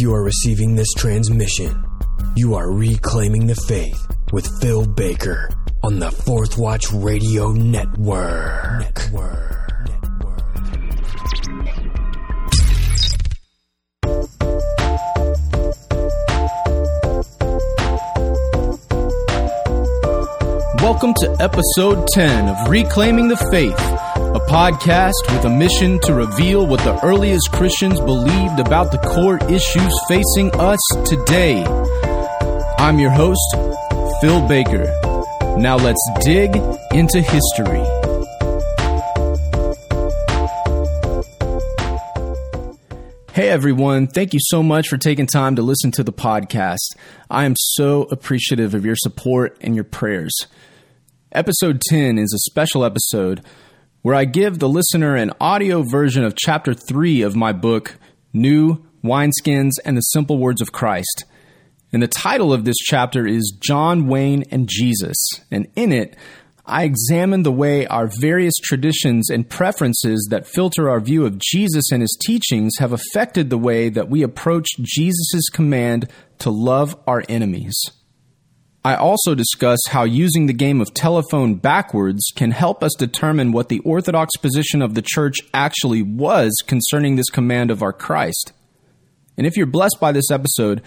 You are receiving this transmission, you are reclaiming the faith with Phil Baker on the Fourth Watch Radio Network. Network. Welcome to episode 10 of Reclaiming the Faith, a podcast with a mission to reveal what the earliest Christians believed about the core issues facing us today. I'm your host, Phil Baker. Now let's dig into history. Hey everyone, thank you so much for taking time to listen to the podcast. I am so appreciative of your support and your prayers. Episode 10 is a special episode where I give the listener an audio version of chapter 3 of my book, New Wineskins and the Simple Words of Christ. And the title of this chapter is John Wayne and Jesus. And in it, I examine the way our various traditions and preferences that filter our view of Jesus and his teachings have affected the way that we approach Jesus' command to love our enemies. I also discuss how using the game of telephone backwards can help us determine what the orthodox position of the church actually was concerning this command of our Christ. And if you're blessed by this episode,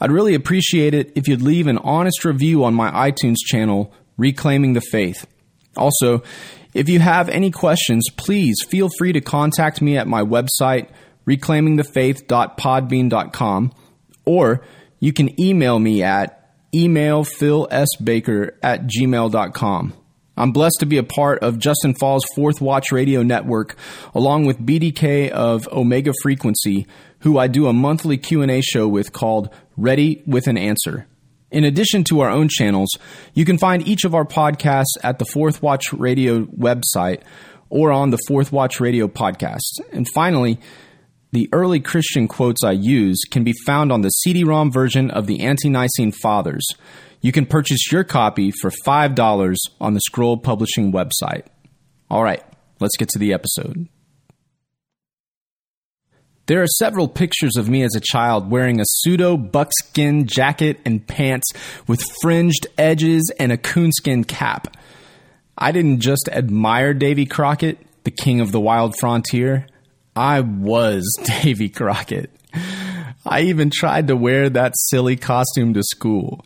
I'd really appreciate it if you'd leave an honest review on my iTunes channel, Reclaiming the Faith. Also, if you have any questions, please feel free to contact me at my website, reclaimingthefaith.podbean.com, or you can email me at emailphilsbaker at gmail.com. I'm blessed to be a part of Justin Fall's Fourth Watch Radio Network, along with BDK of Omega Frequency, who I do a monthly Q&A show with called Ready with an Answer. In addition to our own channels, you can find each of our podcasts at the Fourth Watch Radio website or on the Fourth Watch Radio podcast. And finally, the early Christian quotes I use can be found on the CD-ROM version of the Ante-Nicene Fathers. You can purchase your copy for $5 on the Scroll Publishing website. All right, let's get to the episode. There are several pictures of me as a child wearing a pseudo buckskin jacket and pants with fringed edges and a coonskin cap. I didn't just admire Davy Crockett, the king of the wild frontier. I was Davy Crockett. I even tried to wear that silly costume to school.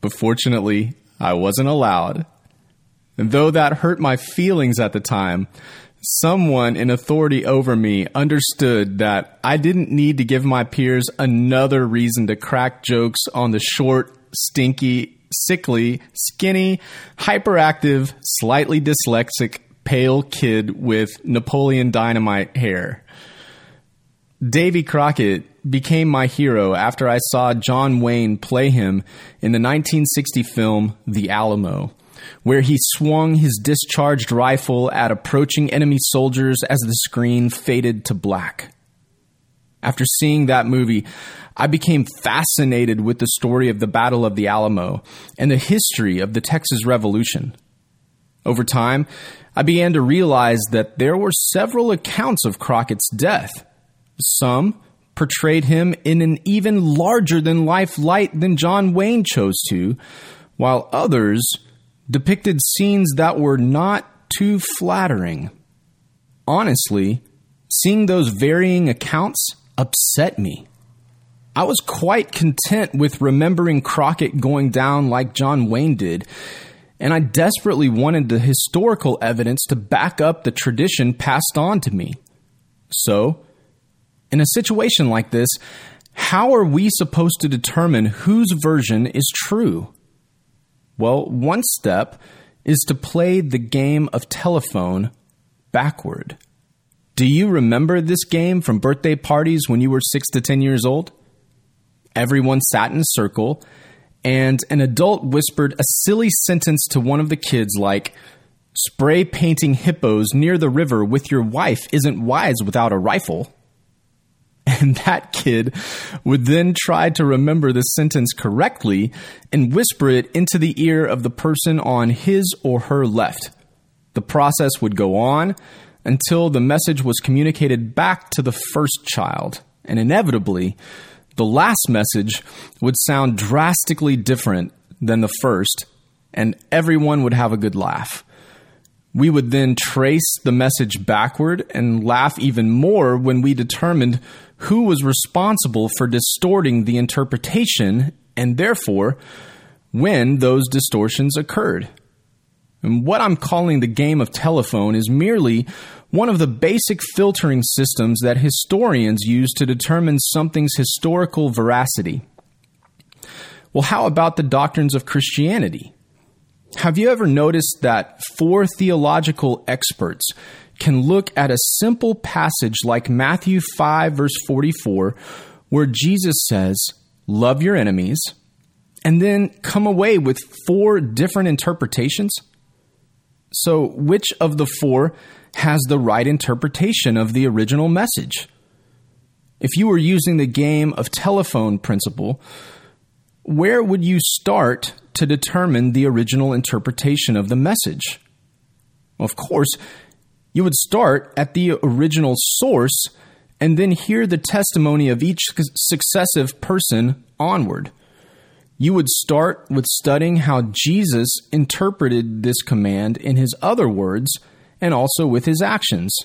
But fortunately, I wasn't allowed. And though that hurt my feelings at the time, someone in authority over me understood that I didn't need to give my peers another reason to crack jokes on the short, stinky, sickly, skinny, hyperactive, slightly dyslexic, pale kid with Napoleon Dynamite hair. Davy Crockett became my hero after I saw John Wayne play him in the 1960 film The Alamo where he swung his discharged rifle at approaching enemy soldiers as the screen faded to black. After seeing that movie, I became fascinated with the story of the Battle of the Alamo and the history of the Texas Revolution. Over time, I began to realize that there were several accounts of Crockett's death. Some portrayed him in an even larger than life light than John Wayne chose to, while others depicted scenes that were not too flattering. Honestly, seeing those varying accounts upset me. I was quite content with remembering Crockett going down like John Wayne did, and I desperately wanted the historical evidence to back up the tradition passed on to me. So, in a situation like this, how are we supposed to determine whose version is true? Well, one step is to play the game of telephone backward. Do you remember this game from birthday parties when you were 6 to 10 years old? Everyone sat in a circle, and an adult whispered a silly sentence to one of the kids like, Spray painting hippos near the river with your wife isn't wise without a rifle. And that kid would then try to remember the sentence correctly and whisper it into the ear of the person on his or her left. The process would go on until the message was communicated back to the first child, and inevitably, The last message would sound drastically different than the first, and everyone would have a good laugh. We would then trace the message backward and laugh even more when we determined who was responsible for distorting the interpretation and therefore when those distortions occurred. And what I'm calling the game of telephone is merely one of the basic filtering systems that historians use to determine something's historical veracity. Well, how about the doctrines of Christianity? Have you ever noticed that four theological experts can look at a simple passage like Matthew 5, verse 44, where Jesus says, Love your enemies, and then come away with four different interpretations? So, which of the four has the right interpretation of the original message? If you were using the game of telephone principle, where would you start to determine the original interpretation of the message? Of course, you would start at the original source and then hear the testimony of each successive person onward. You would start with studying how Jesus interpreted this command in his other words and also with his actions.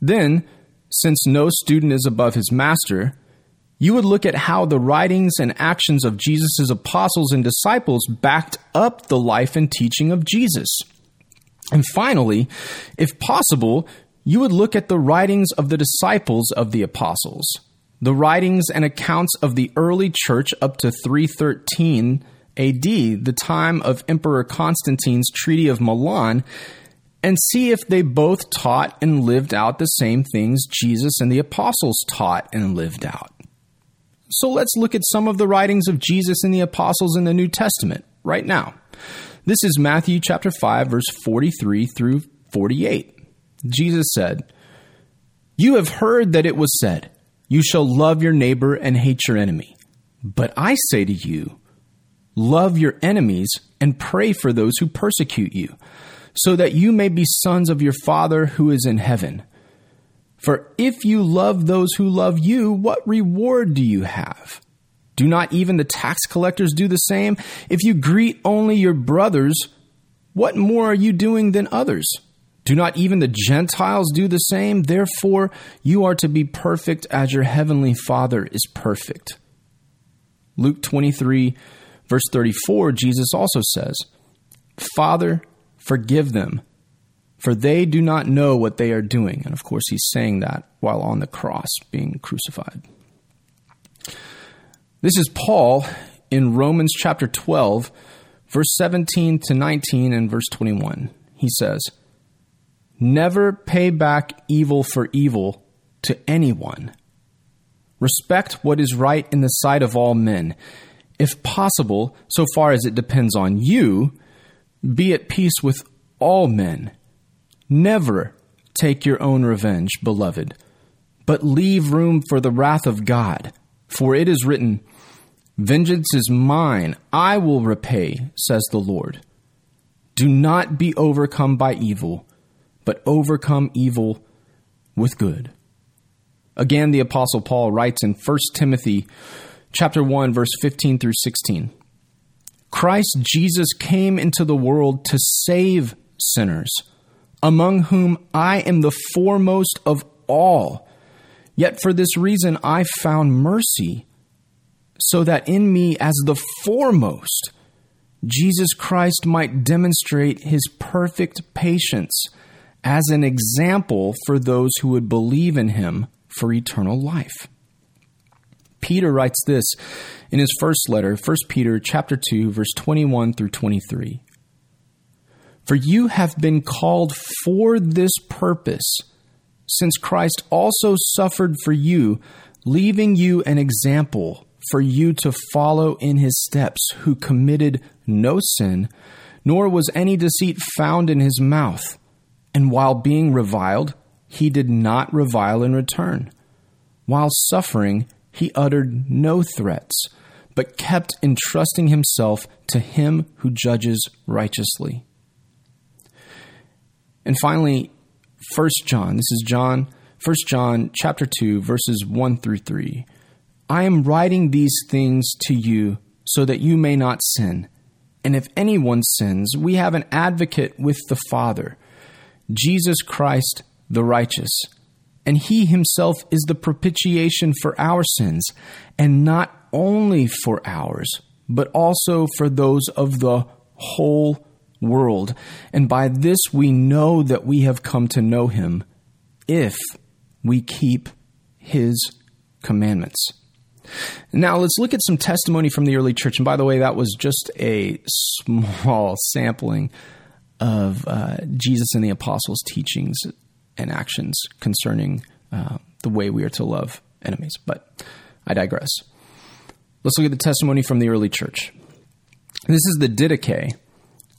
Then, since no student is above his master, you would look at how the writings and actions of Jesus' apostles and disciples backed up the life and teaching of Jesus. And finally, if possible, you would look at the writings of the disciples of the apostles, the writings and accounts of the early church up to 313 AD, the time of Emperor Constantine's Treaty of Milan, and see if they both taught and lived out the same things Jesus and the apostles taught and lived out. So let's look at some of the writings of Jesus and the apostles in the New Testament right now. This is Matthew chapter 5 verse 43 through 48. Jesus said, "You have heard that it was said, you shall love your neighbor and hate your enemy. But I say to you, love your enemies and pray for those who persecute you, so that you may be sons of your Father who is in heaven." For if you love those who love you, what reward do you have? Do not even the tax collectors do the same? If you greet only your brothers, what more are you doing than others? Do not even the Gentiles do the same? Therefore, you are to be perfect as your heavenly Father is perfect. Luke 23, verse 34, Jesus also says, Father, forgive them for they do not know what they are doing. And of course, he's saying that while on the cross being crucified. This is Paul in Romans chapter 12, verse 17 to 19 and verse 21. He says, Never pay back evil for evil to anyone. Respect what is right in the sight of all men. If possible, so far as it depends on you, be at peace with all men. Never take your own revenge, beloved, but leave room for the wrath of God. For it is written, Vengeance is mine, I will repay, says the Lord. Do not be overcome by evil, but overcome evil with good. Again, the apostle Paul writes in 1 Timothy chapter 1 verse 15 through 16. Christ Jesus came into the world to save sinners among whom I am the foremost of all. Yet for this reason I found mercy, so that in me, as the foremost, Jesus Christ might demonstrate his perfect patience as an example for those who would believe in him for eternal life. Peter writes this in his first letter, 1 Peter chapter 2 verse 21 through 23. For you have been called for this purpose, since Christ also suffered for you, leaving you an example for you to follow in his steps, who committed no sin, nor was any deceit found in his mouth. And while being reviled, he did not revile in return. While suffering, he uttered no threats, but kept entrusting himself to him who judges righteously. And finally, First John. This is John, First John chapter 2, verses 1 through 3. I am writing these things to you so that you may not sin. And if anyone sins, we have an advocate with the Father, Jesus Christ the righteous. And he himself is the propitiation for our sins, and not only for ours, but also for those of the whole world. And by this we know that we have come to know him if we keep his commandments. Now, let's look at some testimony from the early church. And by the way, that was just a small sampling of uh, Jesus and the apostles' teachings and actions concerning uh, the way we are to love enemies. But I digress. Let's look at the testimony from the early church. This is the Didache,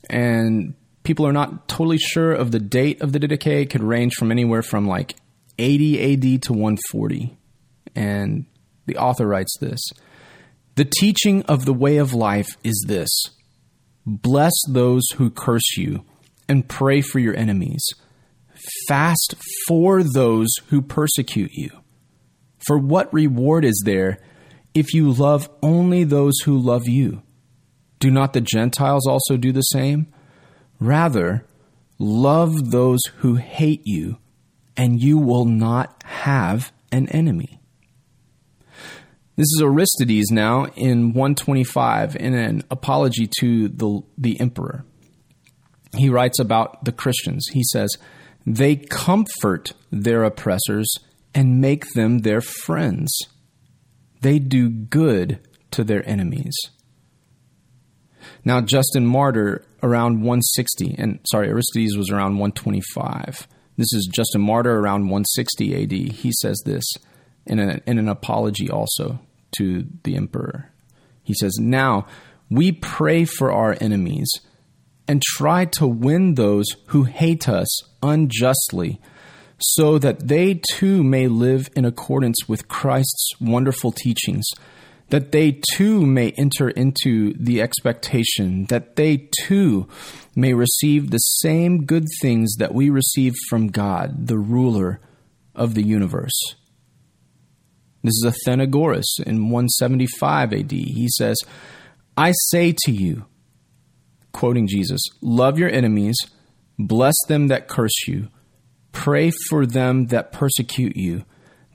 and people are not totally sure of the date of the Didache. It could range from anywhere from like 80 AD to 140. And the author writes this The teaching of the way of life is this bless those who curse you, and pray for your enemies. Fast for those who persecute you. For what reward is there if you love only those who love you? Do not the Gentiles also do the same? Rather, love those who hate you, and you will not have an enemy. This is Aristides now in 125 in an apology to the, the emperor. He writes about the Christians. He says, They comfort their oppressors and make them their friends. They do good to their enemies. Now, Justin Martyr around 160, and sorry, Aristides was around 125. This is Justin Martyr around 160 AD. He says this in, a, in an apology also to the emperor. He says, Now we pray for our enemies and try to win those who hate us unjustly, so that they too may live in accordance with Christ's wonderful teachings, that they too may enter into the expectation, that they too may receive the same good things that we receive from God, the ruler of the universe. This is Athenagoras in 175 AD. He says, I say to you, quoting Jesus, love your enemies, bless them that curse you, pray for them that persecute you,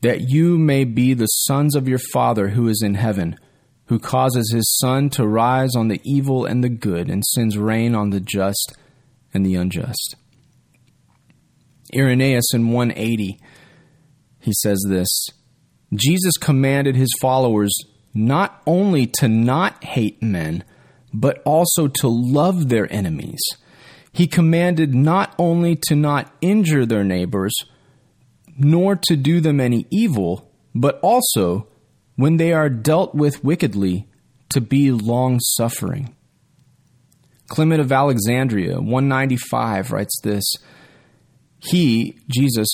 that you may be the sons of your Father who is in heaven, who causes his sun to rise on the evil and the good, and sends rain on the just and the unjust. Irenaeus in 180, he says this Jesus commanded his followers not only to not hate men, but also to love their enemies. He commanded not only to not injure their neighbors, nor to do them any evil, but also, when they are dealt with wickedly, to be long suffering. Clement of Alexandria, 195, writes this He, Jesus,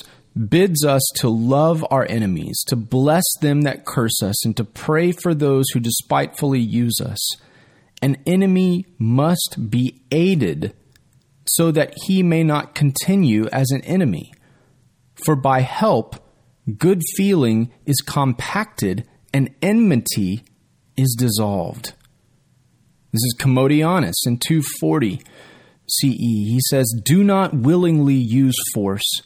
bids us to love our enemies, to bless them that curse us, and to pray for those who despitefully use us. An enemy must be aided so that he may not continue as an enemy. For by help, good feeling is compacted and enmity is dissolved. This is Commodianus in 240 CE. He says, Do not willingly use force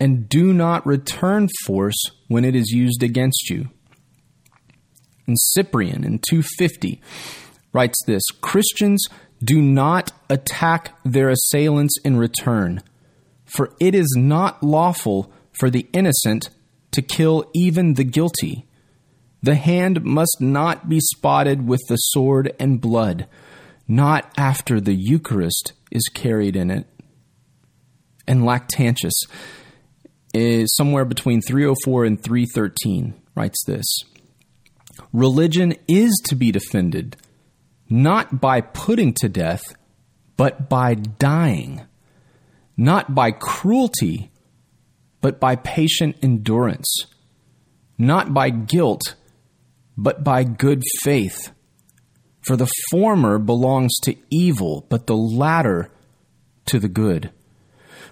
and do not return force when it is used against you. And Cyprian in 250 writes this Christians do not attack their assailants in return, for it is not lawful for the innocent to kill even the guilty. The hand must not be spotted with the sword and blood, not after the Eucharist is carried in it. And Lactantius is somewhere between 304 and 313 writes this Religion is to be defended not by putting to death, but by dying, not by cruelty, but by patient endurance, not by guilt, but by good faith. For the former belongs to evil, but the latter to the good.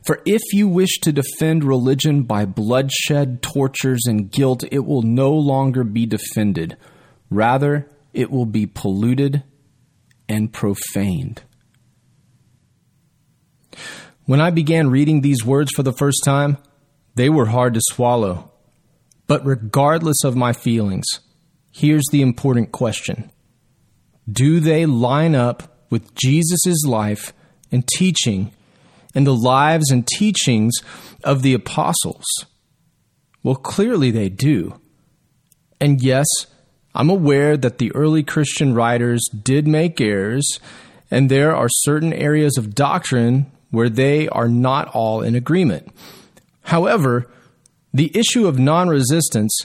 For if you wish to defend religion by bloodshed, tortures, and guilt, it will no longer be defended. Rather, it will be polluted and profaned. When I began reading these words for the first time, they were hard to swallow. But regardless of my feelings, here's the important question Do they line up with Jesus' life and teaching and the lives and teachings of the apostles? Well, clearly they do. And yes, I'm aware that the early Christian writers did make errors, and there are certain areas of doctrine where they are not all in agreement. However, the issue of non resistance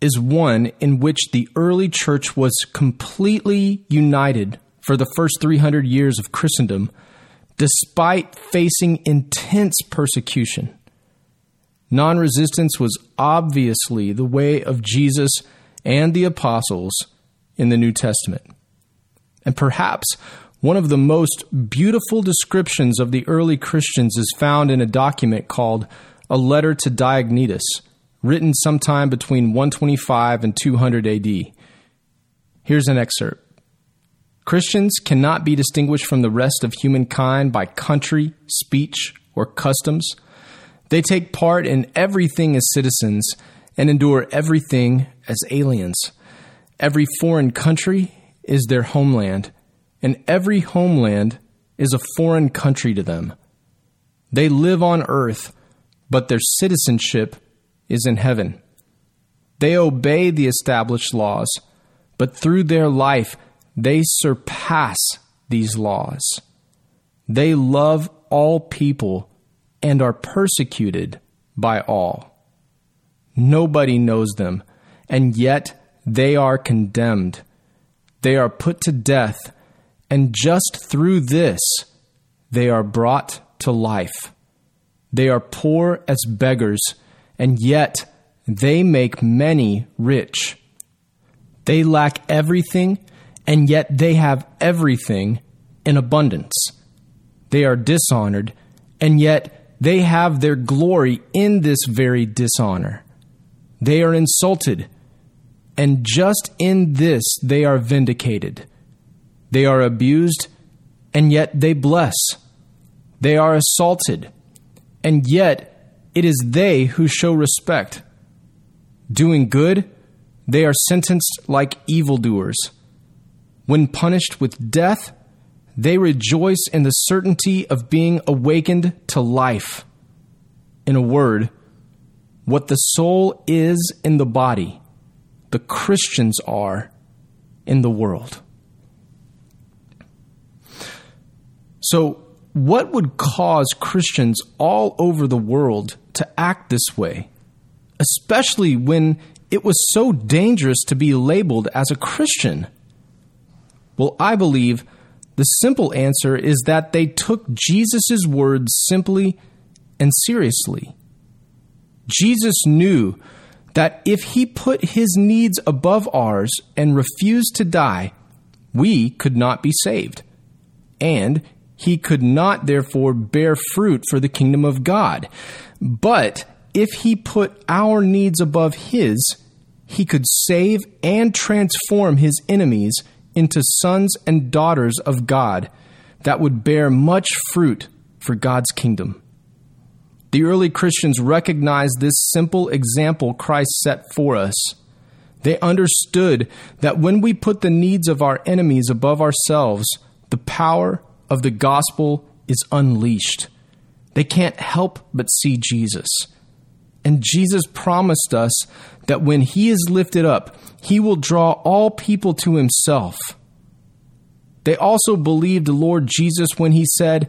is one in which the early church was completely united for the first 300 years of Christendom, despite facing intense persecution. Non resistance was obviously the way of Jesus and the apostles in the New Testament. And perhaps one of the most beautiful descriptions of the early Christians is found in a document called A Letter to Diognetus, written sometime between 125 and 200 AD. Here's an excerpt. Christians cannot be distinguished from the rest of humankind by country, speech, or customs. They take part in everything as citizens and endure everything as aliens. Every foreign country is their homeland, and every homeland is a foreign country to them. They live on earth, but their citizenship is in heaven. They obey the established laws, but through their life they surpass these laws. They love all people and are persecuted by all. Nobody knows them, and yet they are condemned. They are put to death, and just through this, they are brought to life. They are poor as beggars, and yet they make many rich. They lack everything, and yet they have everything in abundance. They are dishonored, and yet they have their glory in this very dishonor. They are insulted, and just in this they are vindicated. They are abused, and yet they bless. They are assaulted, and yet it is they who show respect. Doing good, they are sentenced like evildoers. When punished with death, they rejoice in the certainty of being awakened to life. In a word, what the soul is in the body, the Christians are in the world. So, what would cause Christians all over the world to act this way, especially when it was so dangerous to be labeled as a Christian? Well, I believe the simple answer is that they took Jesus' words simply and seriously. Jesus knew that if he put his needs above ours and refused to die, we could not be saved. And he could not therefore bear fruit for the kingdom of God. But if he put our needs above his, he could save and transform his enemies into sons and daughters of God that would bear much fruit for God's kingdom. The early Christians recognized this simple example Christ set for us. They understood that when we put the needs of our enemies above ourselves, the power of the gospel is unleashed. They can't help but see Jesus. And Jesus promised us that when he is lifted up, he will draw all people to himself. They also believed the Lord Jesus when he said,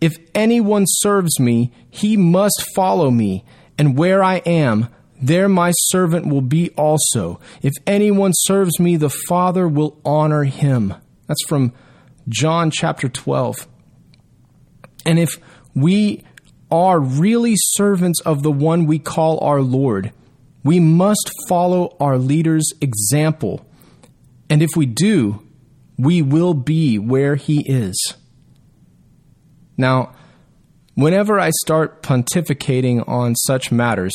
if anyone serves me, he must follow me, and where I am, there my servant will be also. If anyone serves me, the Father will honor him. That's from John chapter 12. And if we are really servants of the one we call our Lord, we must follow our leader's example. And if we do, we will be where he is. Now, Whenever I start pontificating on such matters,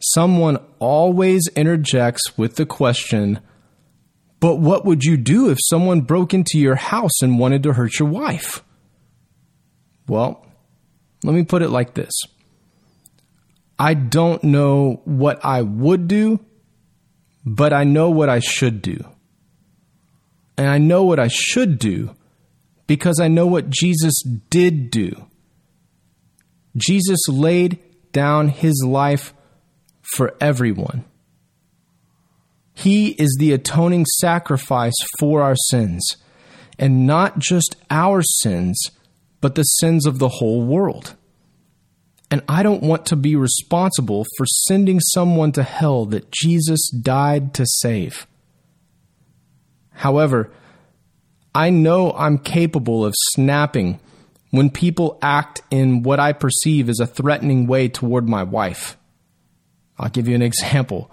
someone always interjects with the question, But what would you do if someone broke into your house and wanted to hurt your wife? Well, let me put it like this I don't know what I would do, but I know what I should do. And I know what I should do because I know what Jesus did do. Jesus laid down his life for everyone. He is the atoning sacrifice for our sins, and not just our sins, but the sins of the whole world. And I don't want to be responsible for sending someone to hell that Jesus died to save. However, I know I'm capable of snapping when people act in what I perceive as a threatening way toward my wife. I'll give you an example.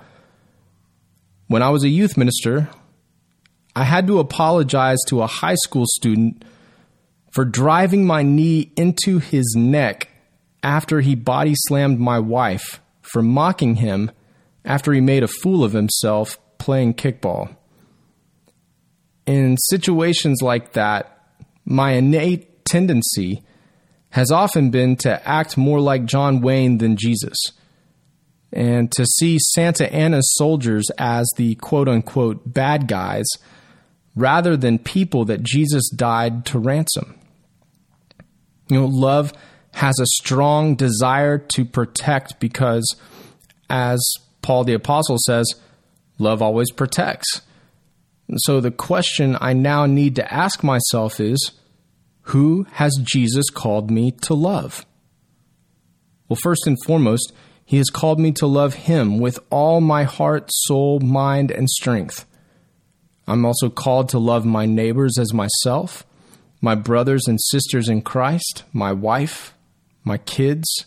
When I was a youth minister, I had to apologize to a high school student for driving my knee into his neck after he body slammed my wife for mocking him after he made a fool of himself playing kickball. In situations like that, my innate tendency has often been to act more like John Wayne than Jesus and to see Santa Anna's soldiers as the quote unquote bad guys rather than people that Jesus died to ransom. You know, love has a strong desire to protect because, as Paul the Apostle says, love always protects. So the question I now need to ask myself is who has Jesus called me to love? Well, first and foremost, he has called me to love him with all my heart, soul, mind, and strength. I'm also called to love my neighbors as myself, my brothers and sisters in Christ, my wife, my kids,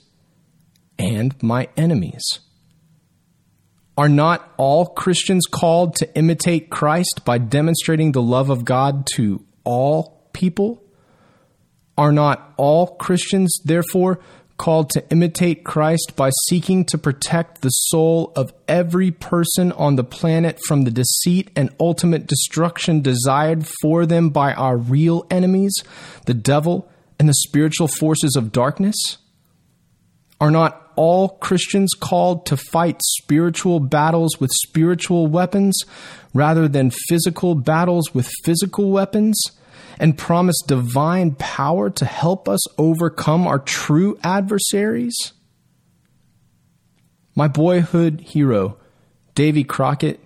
and my enemies. Are not all Christians called to imitate Christ by demonstrating the love of God to all people? Are not all Christians, therefore, called to imitate Christ by seeking to protect the soul of every person on the planet from the deceit and ultimate destruction desired for them by our real enemies, the devil and the spiritual forces of darkness? Are not all Christians called to fight spiritual battles with spiritual weapons rather than physical battles with physical weapons? And promise divine power to help us overcome our true adversaries? My boyhood hero, Davy Crockett,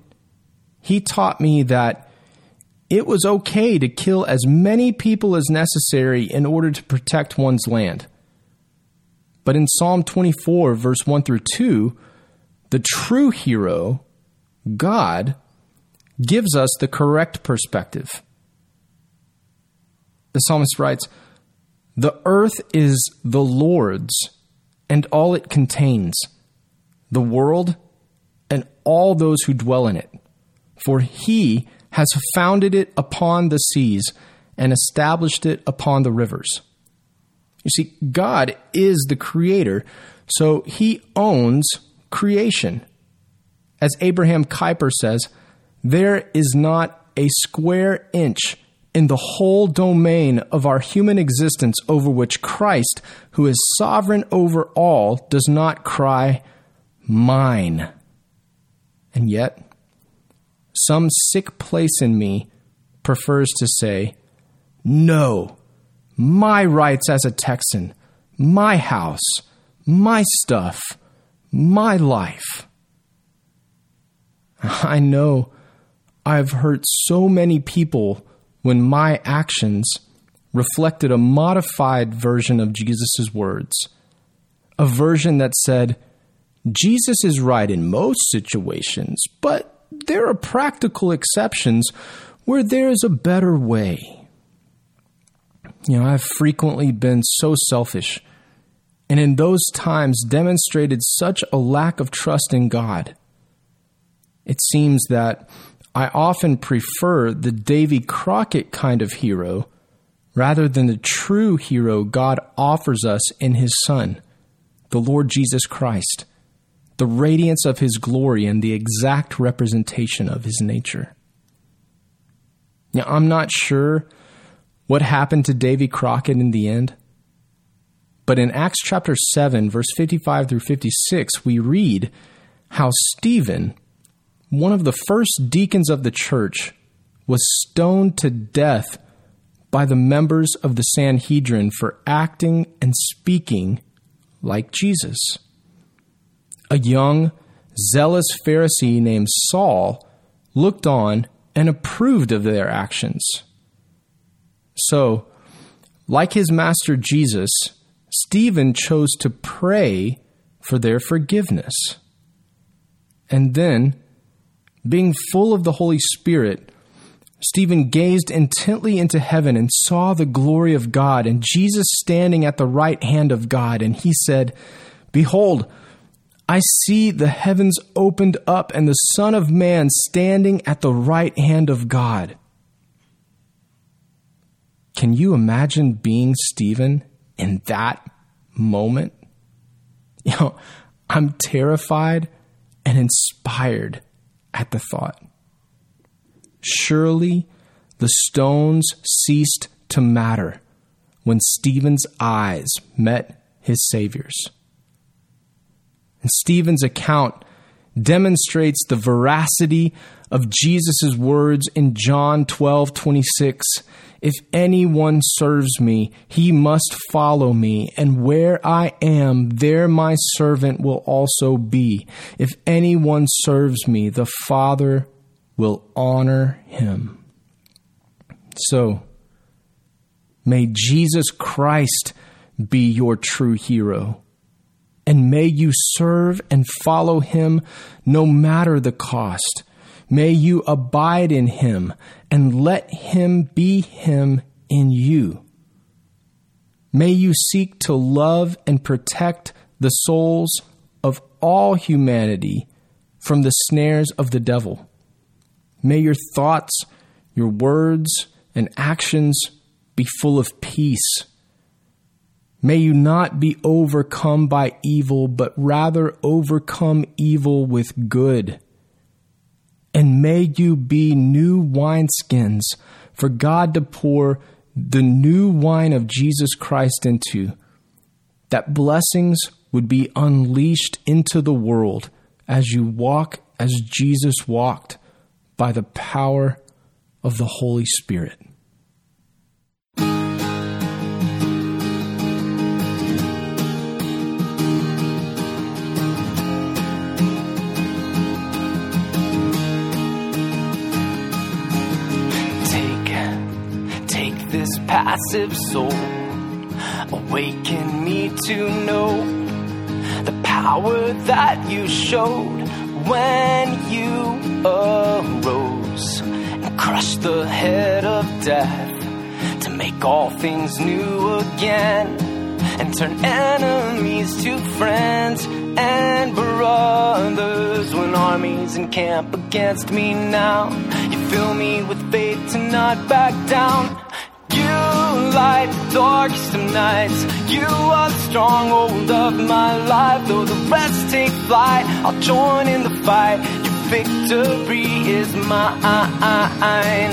he taught me that it was okay to kill as many people as necessary in order to protect one's land. But in Psalm 24, verse 1 through 2, the true hero, God, gives us the correct perspective. The psalmist writes, The earth is the Lord's and all it contains, the world and all those who dwell in it. For he has founded it upon the seas and established it upon the rivers. You see, God is the creator, so he owns creation. As Abraham Kuyper says, there is not a square inch in the whole domain of our human existence over which Christ, who is sovereign over all, does not cry, Mine. And yet, some sick place in me prefers to say, No, my rights as a Texan, my house, my stuff, my life. I know I've hurt so many people when my actions reflected a modified version of Jesus' words, a version that said, Jesus is right in most situations, but there are practical exceptions where there is a better way. You know, I've frequently been so selfish and in those times demonstrated such a lack of trust in God. It seems that I often prefer the Davy Crockett kind of hero rather than the true hero God offers us in his Son, the Lord Jesus Christ, the radiance of his glory and the exact representation of his nature. Now, I'm not sure what happened to Davy Crockett in the end, but in Acts chapter 7, verse 55 through 56, we read how Stephen, one of the first deacons of the church, was stoned to death by the members of the Sanhedrin for acting and speaking like Jesus. A young, zealous Pharisee named Saul looked on and approved of their actions. So, like his master Jesus, Stephen chose to pray for their forgiveness. And then, being full of the Holy Spirit, Stephen gazed intently into heaven and saw the glory of God and Jesus standing at the right hand of God. And he said, Behold, I see the heavens opened up and the Son of Man standing at the right hand of God. Can you imagine being Stephen in that moment? You know, I'm terrified and inspired at the thought. Surely the stones ceased to matter when Stephen's eyes met his Savior's. And Stephen's account demonstrates the veracity of Jesus' words in John 12 26. If anyone serves me, he must follow me, and where I am, there my servant will also be. If anyone serves me, the Father will honor him. So, may Jesus Christ be your true hero and may you serve and follow him no matter the cost. May you abide in him and let him be him in you. May you seek to love and protect the souls of all humanity from the snares of the devil. May your thoughts, your words, and actions be full of peace May you not be overcome by evil, but rather overcome evil with good. And may you be new wineskins for God to pour the new wine of Jesus Christ into, that blessings would be unleashed into the world as you walk as Jesus walked by the power of the Holy Spirit. Passive soul. Awaken me to know the power that you showed when you arose and crushed the head of death to make all things new again and turn enemies to friends and brothers when armies encamp against me now. You fill me with faith to not back down light, darkest of nights. You are the stronghold of my life. Though the rest take flight, I'll join in the fight. Your victory is mine.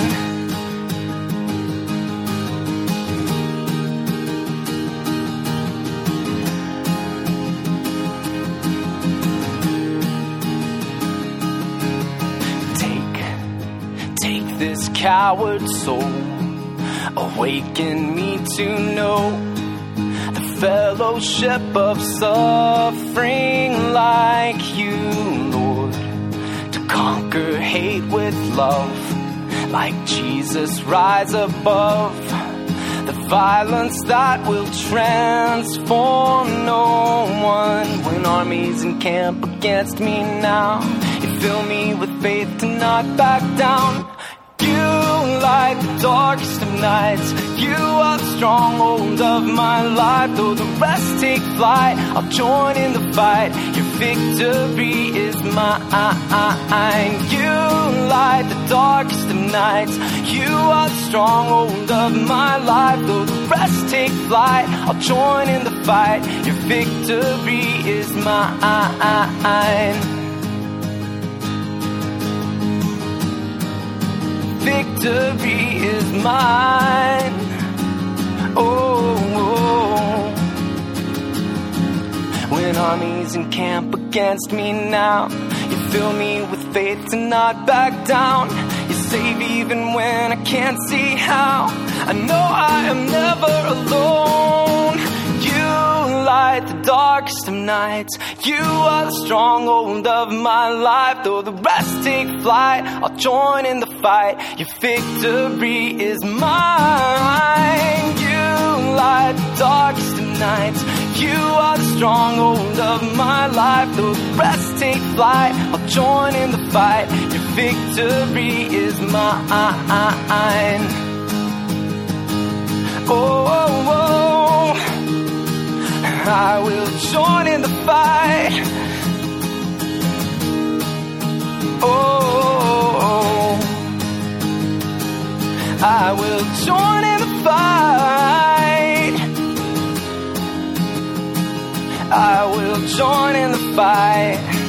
Take this coward soul Awaken me to know the fellowship of suffering like you, Lord. To conquer hate with love, like Jesus rise above the violence that will transform no one when armies encamp against me now. You fill me with faith to not back down light, the darkest of nights. You are the stronghold of my life. Though the rest take flight, I'll join in the fight. Your victory is mine. You light the darkest of nights. You are the stronghold of my life. Though the rest take flight, I'll join in the fight. Your victory is mine. Victory is mine. Oh, oh. when armies encamp against me now, you fill me with faith to not back down. You save even when I can't see how. I know I am never alone. Light the darkest of nights. You are the stronghold of my life. Though the rest take flight, I'll join in the fight. Your victory is mine. You light the darkest of nights. You are the stronghold of my life. Though the rest take flight, I'll join in the fight. Your victory is mine. Oh, oh, oh. I will join in the fight. Oh, I will join in the fight. I will join in the fight.